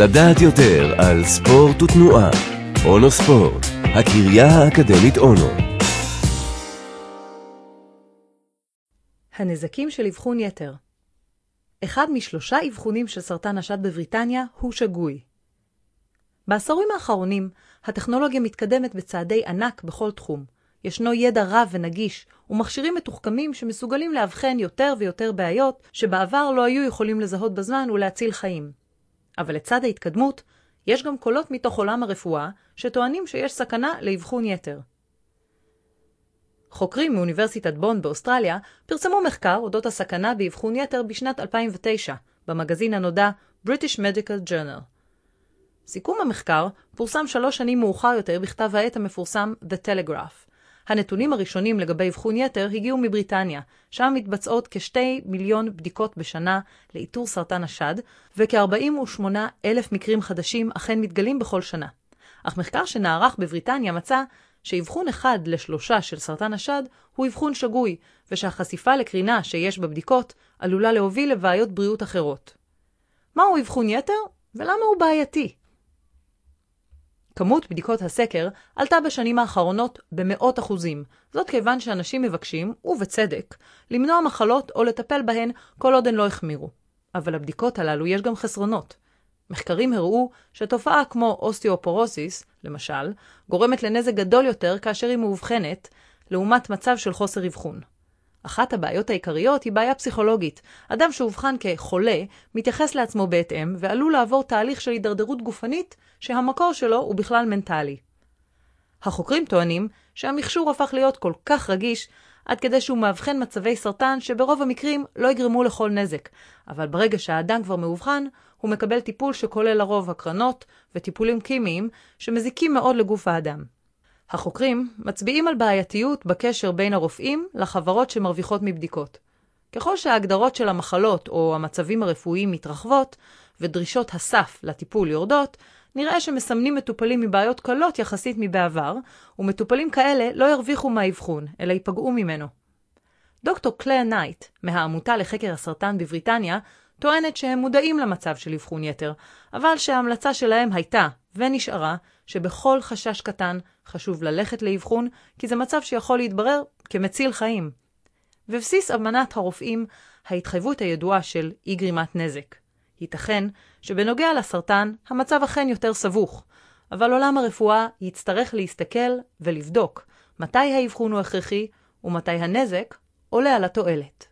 לדעת יותר על ספורט ותנועה. אונו ספורט, הקריה האקדמית אונו. הנזקים של אבחון יתר אחד משלושה אבחונים של סרטן השד בבריטניה הוא שגוי. בעשורים האחרונים, הטכנולוגיה מתקדמת בצעדי ענק בכל תחום. ישנו ידע רב ונגיש, ומכשירים מתוחכמים שמסוגלים לאבחן יותר ויותר בעיות שבעבר לא היו יכולים לזהות בזמן ולהציל חיים. אבל לצד ההתקדמות, יש גם קולות מתוך עולם הרפואה שטוענים שיש סכנה לאבחון יתר. חוקרים מאוניברסיטת בון באוסטרליה פרסמו מחקר אודות הסכנה באבחון יתר בשנת 2009, במגזין הנודע British Medical Journal. סיכום המחקר פורסם שלוש שנים מאוחר יותר בכתב העת המפורסם The Telegraph. הנתונים הראשונים לגבי אבחון יתר הגיעו מבריטניה, שם מתבצעות כשתי מיליון בדיקות בשנה לאיתור סרטן השד, וכ-48 אלף מקרים חדשים אכן מתגלים בכל שנה. אך מחקר שנערך בבריטניה מצא שאבחון אחד לשלושה של סרטן השד הוא אבחון שגוי, ושהחשיפה לקרינה שיש בבדיקות עלולה להוביל לבעיות בריאות אחרות. מהו אבחון יתר ולמה הוא בעייתי? כמות בדיקות הסקר עלתה בשנים האחרונות במאות אחוזים, זאת כיוון שאנשים מבקשים, ובצדק, למנוע מחלות או לטפל בהן כל עוד הן לא החמירו. אבל לבדיקות הללו יש גם חסרונות. מחקרים הראו שתופעה כמו אוסטיאופורוסיס, למשל, גורמת לנזק גדול יותר כאשר היא מאובחנת, לעומת מצב של חוסר אבחון. אחת הבעיות העיקריות היא בעיה פסיכולוגית. אדם שאובחן כחולה מתייחס לעצמו בהתאם ועלול לעבור תהליך של הידרדרות גופנית שהמקור שלו הוא בכלל מנטלי. החוקרים טוענים שהמכשור הפך להיות כל כך רגיש עד כדי שהוא מאבחן מצבי סרטן שברוב המקרים לא יגרמו לכל נזק, אבל ברגע שהאדם כבר מאובחן, הוא מקבל טיפול שכולל לרוב הקרנות וטיפולים כימיים שמזיקים מאוד לגוף האדם. החוקרים מצביעים על בעייתיות בקשר בין הרופאים לחברות שמרוויחות מבדיקות. ככל שההגדרות של המחלות או המצבים הרפואיים מתרחבות ודרישות הסף לטיפול יורדות, נראה שמסמנים מטופלים מבעיות קלות יחסית מבעבר, ומטופלים כאלה לא ירוויחו מהאבחון, אלא ייפגעו ממנו. דוקטור קלר נייט, מהעמותה לחקר הסרטן בבריטניה, טוענת שהם מודעים למצב של אבחון יתר, אבל שההמלצה שלהם הייתה, ונשארה, שבכל חשש קטן חשוב ללכת לאבחון, כי זה מצב שיכול להתברר כמציל חיים. בבסיס אמנת הרופאים, ההתחייבות הידועה של אי גרימת נזק. ייתכן שבנוגע לסרטן, המצב אכן יותר סבוך, אבל עולם הרפואה יצטרך להסתכל ולבדוק מתי האבחון הוא הכרחי ומתי הנזק עולה על התועלת.